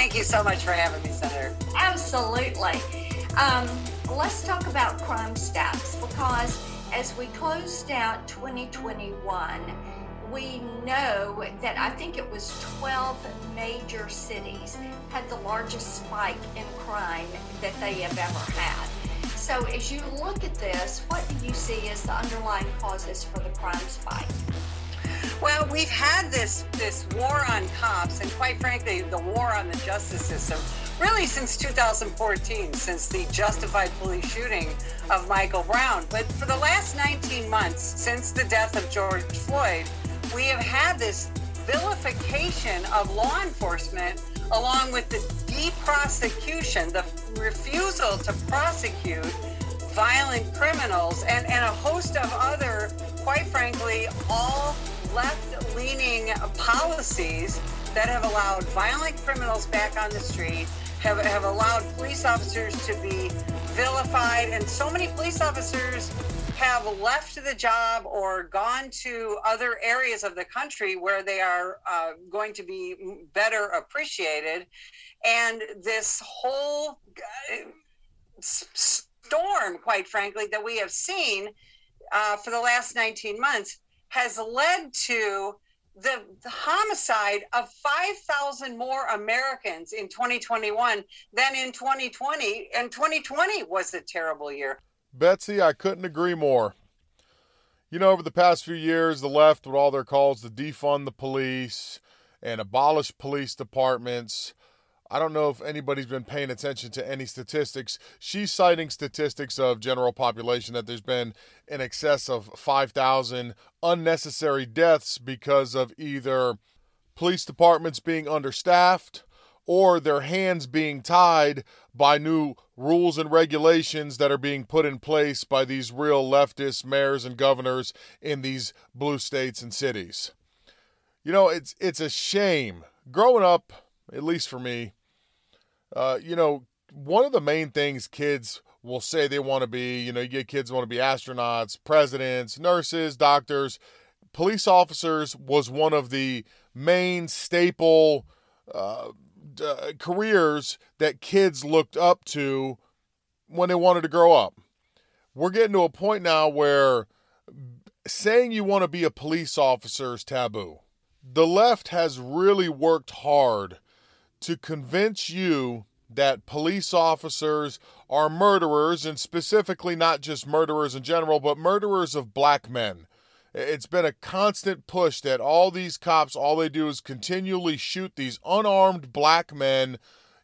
Thank you so much for having me, Senator. Absolutely. Um, let's talk about crime stats because as we closed out 2021, we know that I think it was 12 major cities had the largest spike in crime that they have ever had. So, as you look at this, what do you see as the underlying causes for the crime spike? Well, we've had this this war on cops, and quite frankly, the war on the justice system, really since 2014, since the justified police shooting of Michael Brown. But for the last 19 months, since the death of George Floyd, we have had this vilification of law enforcement along with the deprosecution, the refusal to prosecute violent criminals, and, and a host of other, quite frankly, all left leaning policies that have allowed violent criminals back on the street, have, have allowed police officers to be vilified, and so many police officers have left the job or gone to other areas of the country where they are uh, going to be better appreciated. And this whole uh, storm, quite frankly, that we have seen uh, for the last 19 months has led to the, the homicide of 5,000 more Americans in 2021 than in 2020. And 2020 was a terrible year. Betsy, I couldn't agree more. You know, over the past few years, the left, with all their calls to defund the police and abolish police departments, I don't know if anybody's been paying attention to any statistics. She's citing statistics of general population that there's been in excess of 5,000 unnecessary deaths because of either police departments being understaffed or their hands being tied by new rules and regulations that are being put in place by these real leftist mayors and governors in these blue states and cities. You know, it's it's a shame. Growing up, at least for me, uh, you know, one of the main things kids will say they want to be, you know, you get kids want to be astronauts, presidents, nurses, doctors, police officers was one of the main staple uh, uh, careers that kids looked up to when they wanted to grow up. We're getting to a point now where saying you want to be a police officer is taboo. The left has really worked hard to convince you that police officers are murderers, and specifically not just murderers in general, but murderers of black men. It's been a constant push that all these cops, all they do is continually shoot these unarmed black men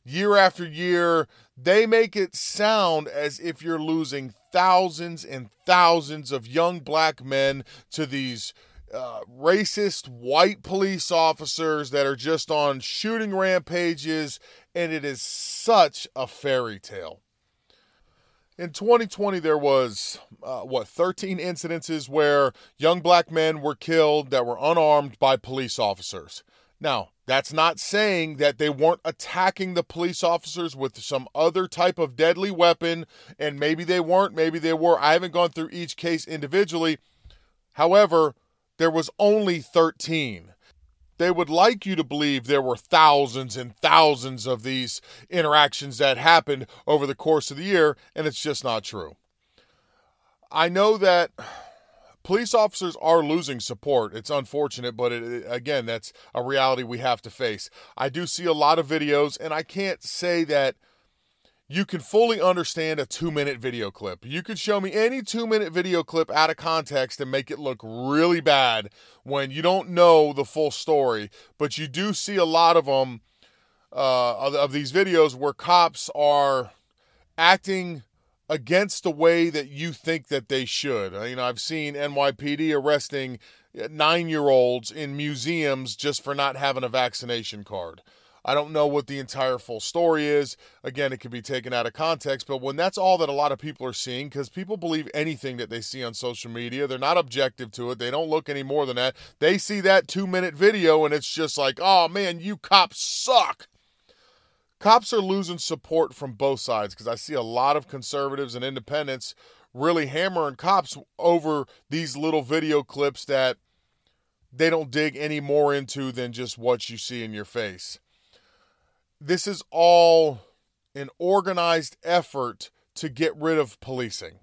year after year. They make it sound as if you're losing thousands and thousands of young black men to these uh, racist white police officers that are just on shooting rampages, and it is such a fairy tale. In 2020, there was uh, what 13 incidences where young black men were killed that were unarmed by police officers. Now, that's not saying that they weren't attacking the police officers with some other type of deadly weapon, and maybe they weren't, maybe they were. I haven't gone through each case individually. However, there was only 13. They would like you to believe there were thousands and thousands of these interactions that happened over the course of the year, and it's just not true. I know that police officers are losing support. It's unfortunate, but it, again, that's a reality we have to face. I do see a lot of videos, and I can't say that you can fully understand a two minute video clip. You could show me any two minute video clip out of context and make it look really bad when you don't know the full story. But you do see a lot of them, uh, of, of these videos where cops are acting against the way that you think that they should. You know, I've seen NYPD arresting nine year olds in museums just for not having a vaccination card. I don't know what the entire full story is. Again, it could be taken out of context, but when that's all that a lot of people are seeing, because people believe anything that they see on social media, they're not objective to it. They don't look any more than that. They see that two minute video and it's just like, oh man, you cops suck. Cops are losing support from both sides because I see a lot of conservatives and independents really hammering cops over these little video clips that they don't dig any more into than just what you see in your face this is all an organized effort to get rid of policing.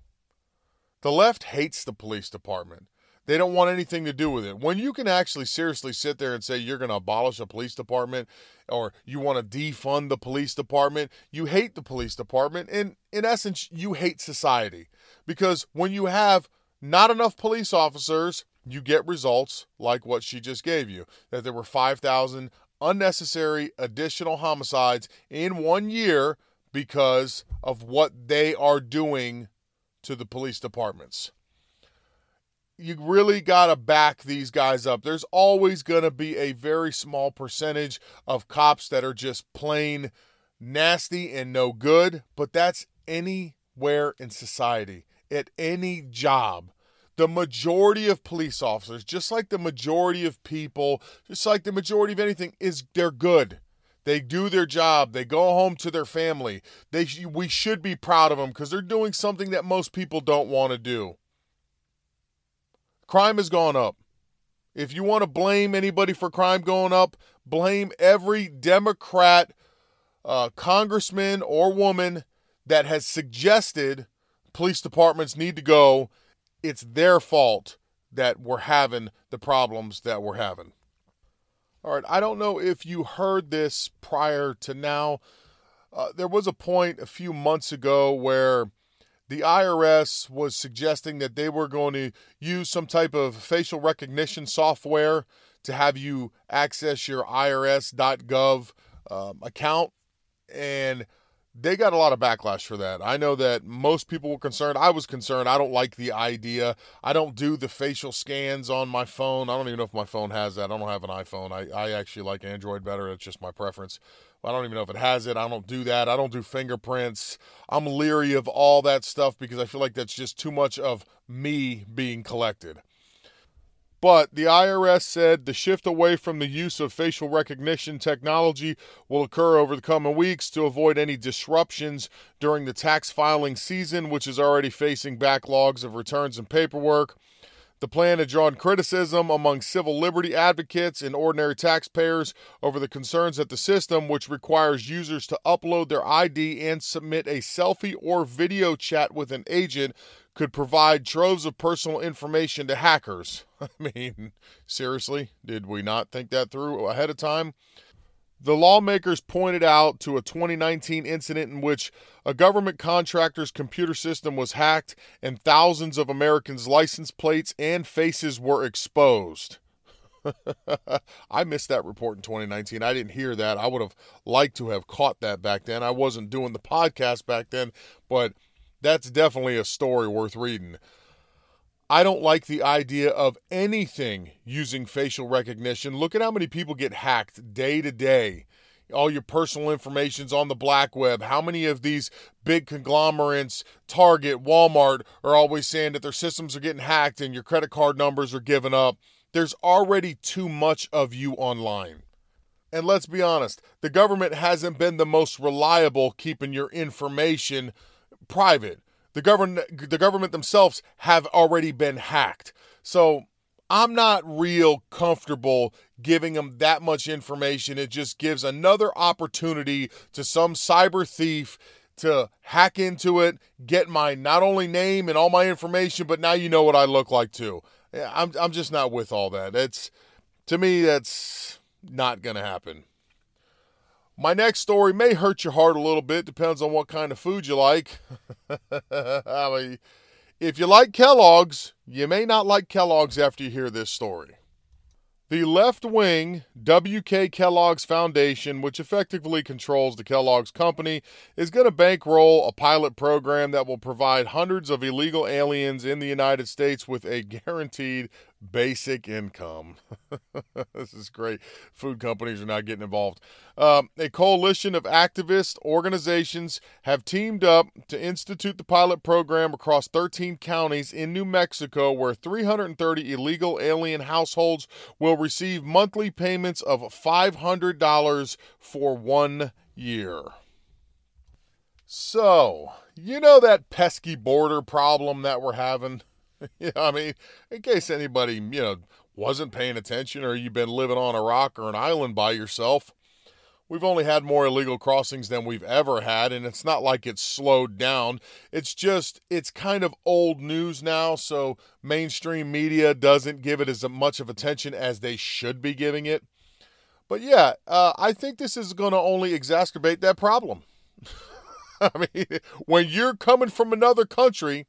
The left hates the police department. They don't want anything to do with it. When you can actually seriously sit there and say you're going to abolish a police department or you want to defund the police department, you hate the police department. And in essence, you hate society. Because when you have not enough police officers, you get results like what she just gave you that there were 5,000 unnecessary additional homicides in one year because of what they are doing to the police departments. You really got to back these guys up. There's always going to be a very small percentage of cops that are just plain nasty and no good, but that's anywhere in society, at any job the majority of police officers, just like the majority of people, just like the majority of anything, is they're good. They do their job. They go home to their family. They we should be proud of them because they're doing something that most people don't want to do. Crime has gone up. If you want to blame anybody for crime going up, blame every Democrat, uh, congressman, or woman that has suggested police departments need to go it's their fault that we're having the problems that we're having. All right, I don't know if you heard this prior to now. Uh, there was a point a few months ago where the IRS was suggesting that they were going to use some type of facial recognition software to have you access your IRS.gov um, account. And they got a lot of backlash for that. I know that most people were concerned. I was concerned. I don't like the idea. I don't do the facial scans on my phone. I don't even know if my phone has that. I don't have an iPhone. I, I actually like Android better. It's just my preference. I don't even know if it has it. I don't do that. I don't do fingerprints. I'm leery of all that stuff because I feel like that's just too much of me being collected. But the IRS said the shift away from the use of facial recognition technology will occur over the coming weeks to avoid any disruptions during the tax filing season, which is already facing backlogs of returns and paperwork. The plan had drawn criticism among civil liberty advocates and ordinary taxpayers over the concerns that the system, which requires users to upload their ID and submit a selfie or video chat with an agent, could provide troves of personal information to hackers. I mean, seriously, did we not think that through ahead of time? The lawmakers pointed out to a 2019 incident in which a government contractor's computer system was hacked and thousands of Americans' license plates and faces were exposed. I missed that report in 2019. I didn't hear that. I would have liked to have caught that back then. I wasn't doing the podcast back then, but that's definitely a story worth reading. I don't like the idea of anything using facial recognition. Look at how many people get hacked day to day. All your personal information's on the black web. How many of these big conglomerates, Target, Walmart, are always saying that their systems are getting hacked and your credit card numbers are given up? There's already too much of you online. And let's be honest, the government hasn't been the most reliable keeping your information private. The government, the government themselves have already been hacked. So I'm not real comfortable giving them that much information. It just gives another opportunity to some cyber thief to hack into it, get my not only name and all my information, but now you know what I look like too. I'm I'm just not with all that. It's to me that's not going to happen. My next story may hurt your heart a little bit, depends on what kind of food you like. I mean, if you like Kellogg's, you may not like Kellogg's after you hear this story. The left wing WK Kellogg's Foundation, which effectively controls the Kellogg's Company, is going to bankroll a pilot program that will provide hundreds of illegal aliens in the United States with a guaranteed basic income. this is great. Food companies are not getting involved. Um, a coalition of activist organizations have teamed up to institute the pilot program across 13 counties in New Mexico, where 330 illegal alien households will receive monthly payments of $500 for one year. So, you know that pesky border problem that we're having? yeah, I mean, in case anybody, you know, wasn't paying attention or you've been living on a rock or an island by yourself, we've only had more illegal crossings than we've ever had, and it's not like it's slowed down. It's just, it's kind of old news now, so mainstream media doesn't give it as much of attention as they should be giving it. But yeah, uh, I think this is going to only exacerbate that problem. I mean, when you're coming from another country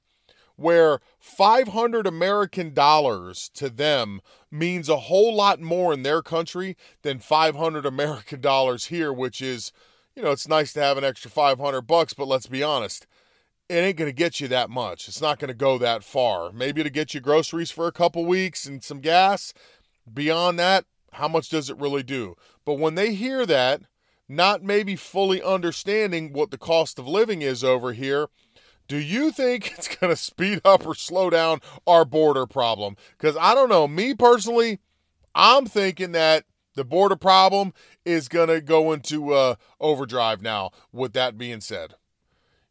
where 500 American dollars to them means a whole lot more in their country than 500 American dollars here, which is, you know, it's nice to have an extra 500 bucks, but let's be honest, it ain't going to get you that much. It's not going to go that far. Maybe to get you groceries for a couple weeks and some gas. Beyond that, how much does it really do? But when they hear that, not maybe fully understanding what the cost of living is over here, do you think it's going to speed up or slow down our border problem? Because I don't know. Me personally, I'm thinking that the border problem is going to go into uh, overdrive now, with that being said.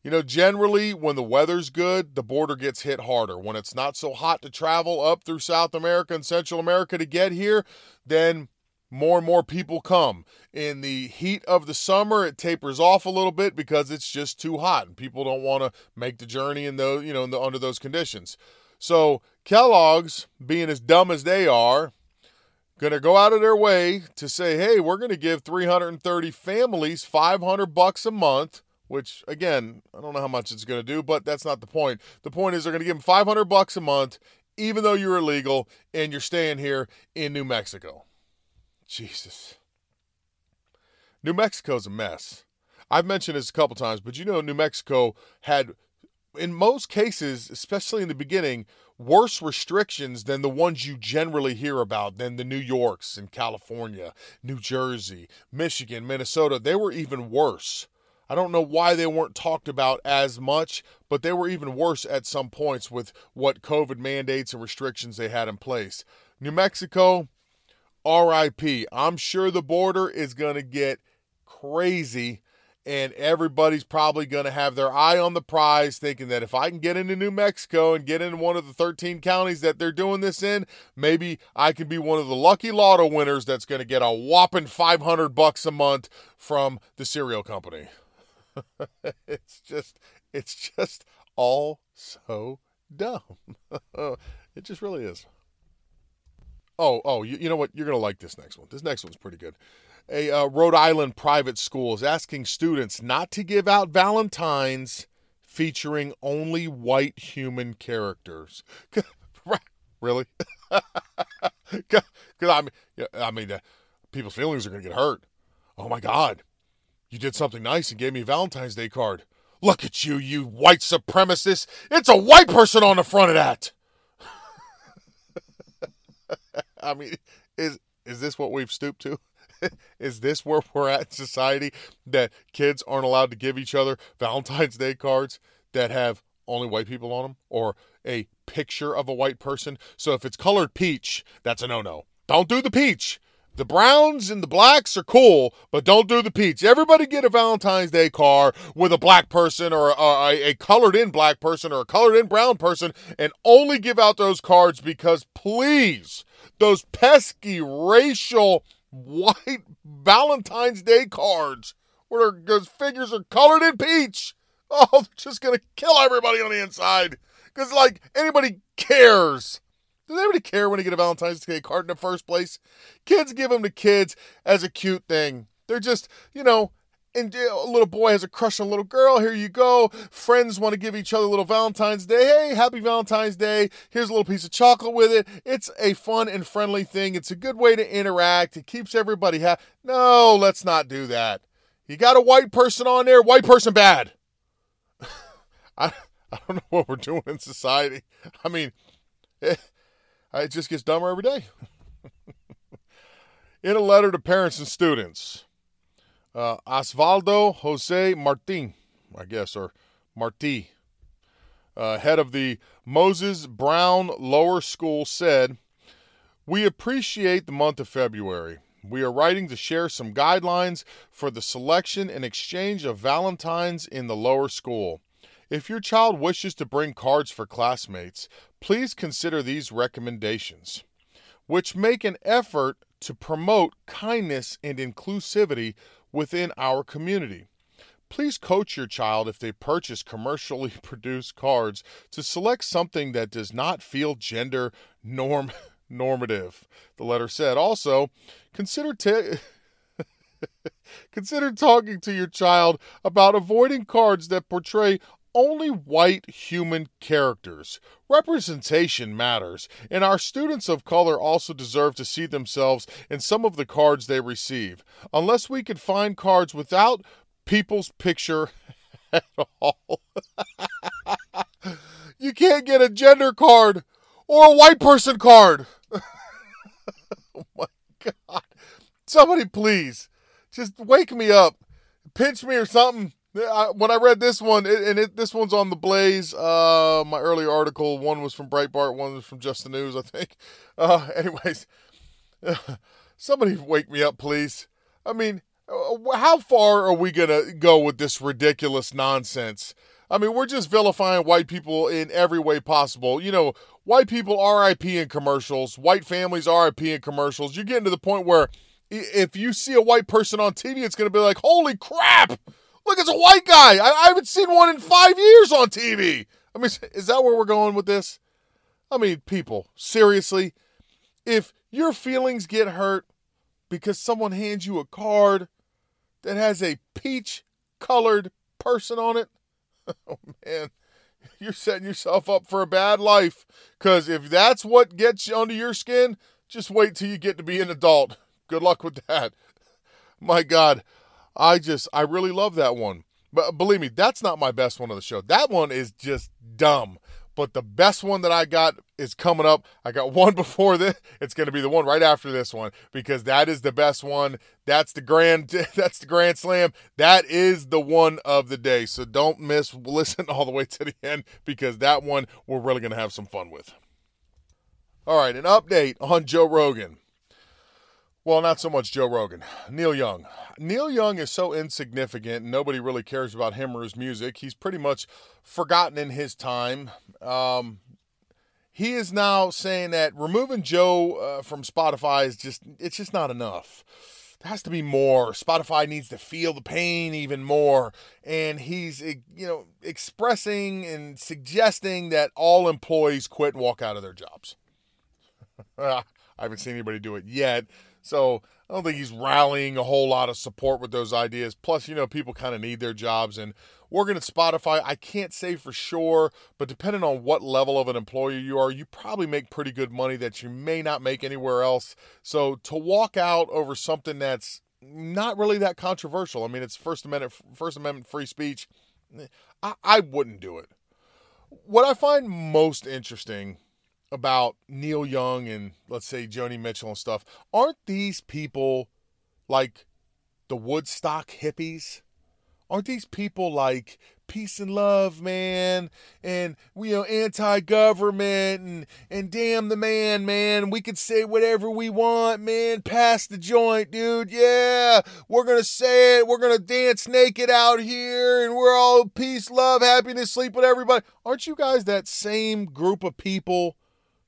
You know, generally, when the weather's good, the border gets hit harder. When it's not so hot to travel up through South America and Central America to get here, then more and more people come. In the heat of the summer, it tapers off a little bit because it's just too hot and people don't want to make the journey in those, you know, the, under those conditions. So Kellogg's, being as dumb as they are, going to go out of their way to say, "Hey, we're going to give 330 families 500 bucks a month." Which again, I don't know how much it's going to do, but that's not the point. The point is they're going to give them 500 bucks a month even though you're illegal and you're staying here in New Mexico. Jesus. New Mexico's a mess. I've mentioned this a couple times, but you know, New Mexico had, in most cases, especially in the beginning, worse restrictions than the ones you generally hear about, than the New Yorks and California, New Jersey, Michigan, Minnesota. They were even worse. I don't know why they weren't talked about as much, but they were even worse at some points with what COVID mandates and restrictions they had in place. New Mexico, RIP. I'm sure the border is going to get crazy and everybody's probably going to have their eye on the prize thinking that if I can get into New Mexico and get into one of the 13 counties that they're doing this in, maybe I can be one of the lucky lotto winners that's going to get a whopping 500 bucks a month from the cereal company. it's just it's just all so dumb. it just really is. Oh, oh, you, you know what? You're going to like this next one. This next one's pretty good. A uh, Rhode Island private school is asking students not to give out Valentines featuring only white human characters. really? Because I mean, I mean, uh, people's feelings are going to get hurt. Oh my God, you did something nice and gave me a Valentine's Day card. Look at you, you white supremacist! It's a white person on the front of that. I mean, is is this what we've stooped to? is this where we're at in society that kids aren't allowed to give each other Valentine's Day cards that have only white people on them or a picture of a white person? So if it's colored peach, that's a no-no. Don't do the peach. The browns and the blacks are cool, but don't do the peach. Everybody get a Valentine's Day card with a black person or a, a, colored in black person or a colored in brown person and only give out those cards because please, those pesky racial white Valentine's Day cards where those figures are colored in peach. Oh, they're just to kill everybody on the inside because, like, anybody cares. Does anybody care when you get a Valentine's Day card in the first place? Kids give them to kids as a cute thing. They're just, you know, and uh, a little boy has a crush on a little girl. Here you go. Friends want to give each other a little Valentine's Day. Hey, happy Valentine's Day. Here's a little piece of chocolate with it. It's a fun and friendly thing. It's a good way to interact. It keeps everybody happy. No, let's not do that. You got a white person on there, white person bad. I, I don't know what we're doing in society. I mean, it, it just gets dumber every day. in a letter to parents and students, uh, Osvaldo Jose Martin, I guess, or Marti, uh, head of the Moses Brown Lower School, said, We appreciate the month of February. We are writing to share some guidelines for the selection and exchange of Valentines in the lower school. If your child wishes to bring cards for classmates, please consider these recommendations, which make an effort to promote kindness and inclusivity within our community. Please coach your child if they purchase commercially produced cards to select something that does not feel gender norm normative. The letter said also, consider t- consider talking to your child about avoiding cards that portray only white human characters. Representation matters, and our students of color also deserve to see themselves in some of the cards they receive. Unless we could find cards without people's picture at all. you can't get a gender card or a white person card. oh my God. Somebody please just wake me up, pinch me or something. When I read this one, and it, this one's on the Blaze. Uh, my earlier article, one was from Breitbart, one was from Just the News, I think. Uh, anyways, somebody wake me up, please. I mean, uh, how far are we gonna go with this ridiculous nonsense? I mean, we're just vilifying white people in every way possible. You know, white people RIP in commercials, white families RIP in commercials. You're getting to the point where if you see a white person on TV, it's going to be like, holy crap! Look, it's a white guy. I, I haven't seen one in five years on TV. I mean, is that where we're going with this? I mean, people, seriously, if your feelings get hurt because someone hands you a card that has a peach colored person on it, oh man, you're setting yourself up for a bad life. Because if that's what gets you under your skin, just wait till you get to be an adult. Good luck with that. My God, I just, I really love that one. But believe me, that's not my best one of the show. That one is just dumb. But the best one that I got is coming up. I got one before this. It's going to be the one right after this one because that is the best one. That's the grand. That's the grand slam. That is the one of the day. So don't miss. Listen all the way to the end because that one we're really going to have some fun with. All right, an update on Joe Rogan. Well, not so much Joe Rogan. Neil Young. Neil Young is so insignificant, nobody really cares about him or his music. He's pretty much forgotten in his time. Um, he is now saying that removing Joe uh, from Spotify is just it's just not enough. There has to be more. Spotify needs to feel the pain even more, and he's you know expressing and suggesting that all employees quit and walk out of their jobs. I haven't seen anybody do it yet. So I don't think he's rallying a whole lot of support with those ideas. Plus, you know, people kind of need their jobs. And working at Spotify, I can't say for sure, but depending on what level of an employee you are, you probably make pretty good money that you may not make anywhere else. So to walk out over something that's not really that controversial, I mean, it's First Amendment, First Amendment free speech. Eh, I, I wouldn't do it. What I find most interesting about Neil Young and let's say Joni Mitchell and stuff, aren't these people like the Woodstock hippies? Aren't these people like peace and love, man, and you know, anti-government and and damn the man, man. We can say whatever we want, man. Pass the joint, dude. Yeah, we're gonna say it. We're gonna dance naked out here, and we're all peace, love, happiness, sleep with everybody. Aren't you guys that same group of people?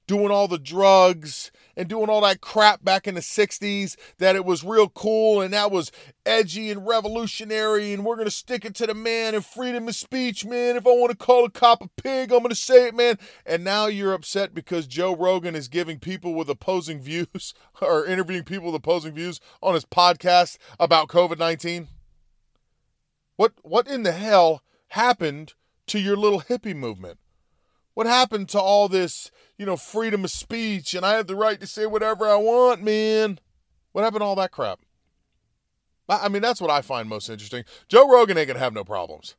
Doing all the drugs and doing all that crap back in the 60s that it was real cool and that was edgy and revolutionary and we're going to stick it to the man and freedom of speech, man. If I want to call a cop a pig, I'm going to say it, man. And now you're upset because Joe Rogan is giving people with opposing views or interviewing people with opposing views on his podcast about COVID 19. What what in the hell happened to your little hippie movement? What happened to all this, you know, freedom of speech and I have the right to say whatever I want, man? What happened to all that crap? I mean, that's what I find most interesting. Joe Rogan ain't gonna have no problems.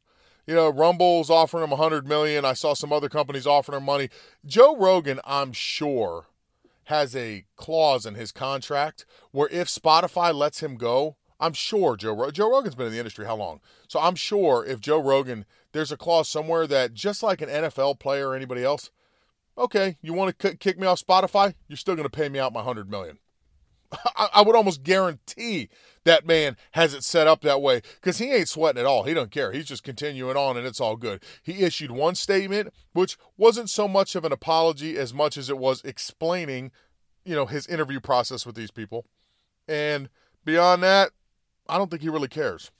You know, Rumble's offering him a 100 million. I saw some other companies offering him money. Joe Rogan, I'm sure, has a clause in his contract where if Spotify lets him go, I'm sure Joe Joe Rogan's been in the industry how long? So I'm sure if Joe Rogan, there's a clause somewhere that just like an NFL player or anybody else, okay, you want to kick me off Spotify, you're still going to pay me out my 100 million. I, I would almost guarantee that man has it set up that way because he ain't sweating at all. He don't care. He's just continuing on and it's all good. He issued one statement, which wasn't so much of an apology as much as it was explaining, you know, his interview process with these people. And beyond that, I don't think he really cares.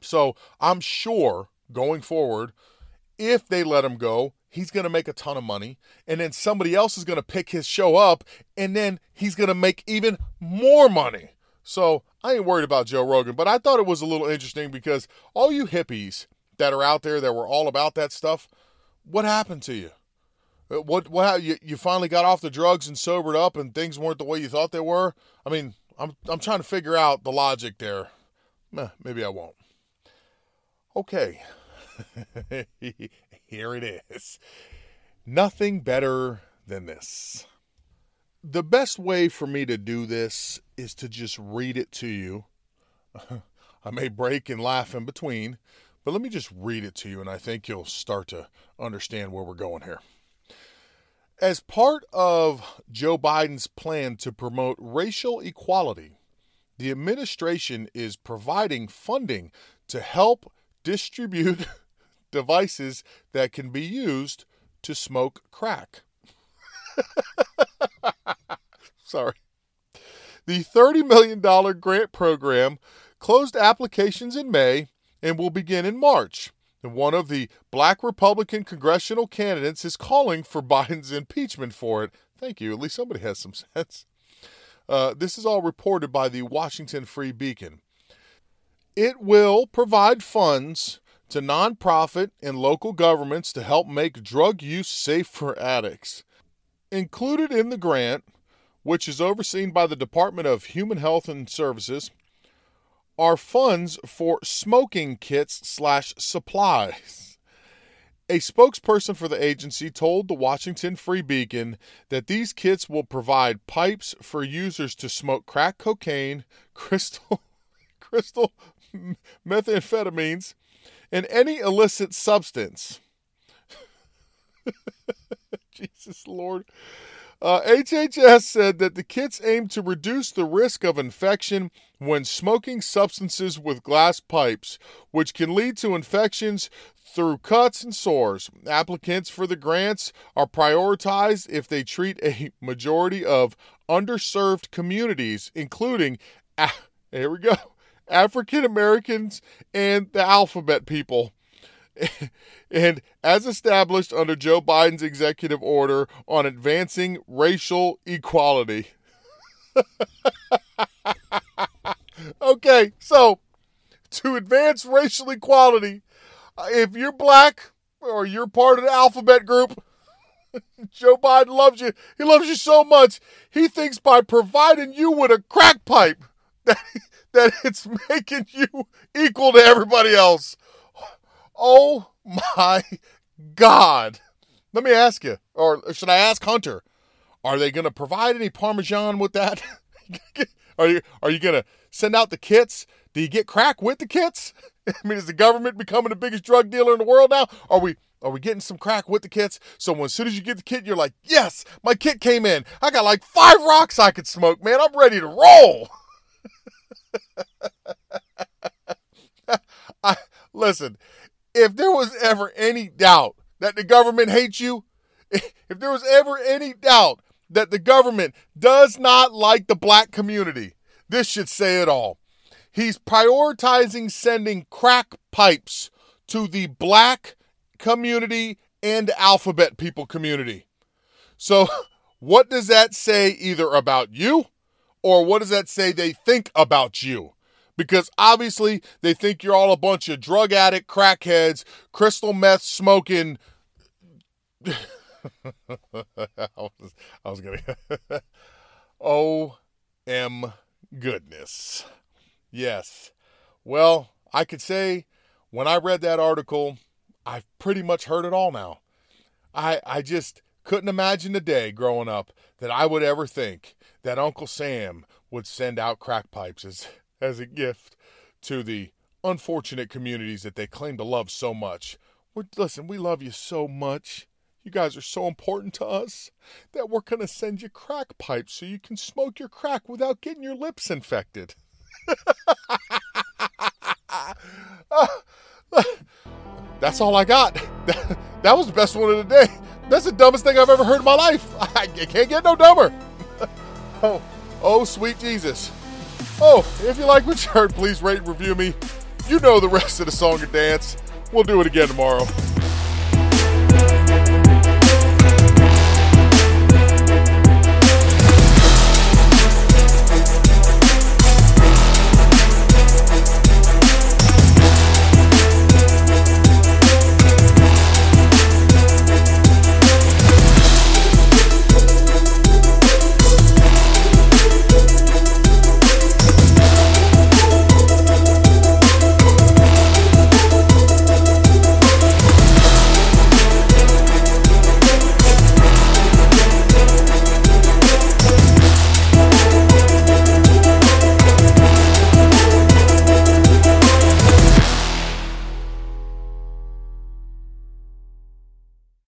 So I'm sure going forward, if they let him go, he's going to make a ton of money. And then somebody else is going to pick his show up. And then he's going to make even more money. So I ain't worried about Joe Rogan. But I thought it was a little interesting because all you hippies that are out there that were all about that stuff, what happened to you? Uh, what what you you finally got off the drugs and sobered up and things weren't the way you thought they were? I mean, I'm I'm trying to figure out the logic there. Eh, maybe I won't. Okay. Here it is. Nothing better than this. The best way for me to do this is to just read it to you. I may break and laugh in between, but let me just read it to you, and I think you'll start to understand where we're going here. As part of Joe Biden's plan to promote racial equality, the administration is providing funding to help distribute devices that can be used to smoke crack. Sorry. The $30 million grant program closed applications in May and will begin in March. And one of the black Republican congressional candidates is calling for Biden's impeachment for it. Thank you. At least somebody has some sense. Uh, this is all reported by the Washington Free Beacon. It will provide funds to nonprofit and local governments to help make drug use safe for addicts. Included in the grant, which is overseen by the Department of Human Health and Services, are funds for smoking kits slash supplies. A spokesperson for the agency told the Washington Free Beacon that these kits will provide pipes for users to smoke crack cocaine, crystal, crystal methamphetamines, and any illicit substance. Jesus Lord. Uh, HHS said that the kits aim to reduce the risk of infection when smoking substances with glass pipes, which can lead to infections through cuts and sores. Applicants for the grants are prioritized if they treat a majority of underserved communities, including, here we go, African Americans and the alphabet people. and as established under Joe Biden's executive order on advancing racial equality. okay, so to advance racial equality, uh, if you're black or you're part of the alphabet group, Joe Biden loves you. He loves you so much. He thinks by providing you with a crack pipe that that it's making you equal to everybody else. Oh my God. Let me ask you, or should I ask Hunter? Are they going to provide any Parmesan with that? are you are you going to send out the kits? Do you get crack with the kits? I mean, is the government becoming the biggest drug dealer in the world now? Are we are we getting some crack with the kits? So when, as soon as you get the kit, you're like, yes, my kit came in. I got like five rocks I could smoke, man. I'm ready to roll. I, listen, if there was ever any doubt that the government hates you, if there was ever any doubt that the government does not like the black community, this should say it all. He's prioritizing sending crack pipes to the black community and alphabet people community. So, what does that say either about you or what does that say they think about you? Because obviously they think you're all a bunch of drug addict crackheads, crystal meth smoking. I was, I was gonna. oh, m goodness. Yes. Well, I could say when I read that article, I've pretty much heard it all now. I I just couldn't imagine the day growing up that I would ever think that Uncle Sam would send out crack pipes as, as a gift to the unfortunate communities that they claim to love so much. We're, listen, we love you so much. You guys are so important to us that we're going to send you crack pipes so you can smoke your crack without getting your lips infected. That's all I got. That was the best one of the day. That's the dumbest thing I've ever heard in my life. I can't get no dumber. Oh, oh, sweet Jesus. Oh, if you like what you heard, please rate and review me. You know the rest of the song and dance. We'll do it again tomorrow.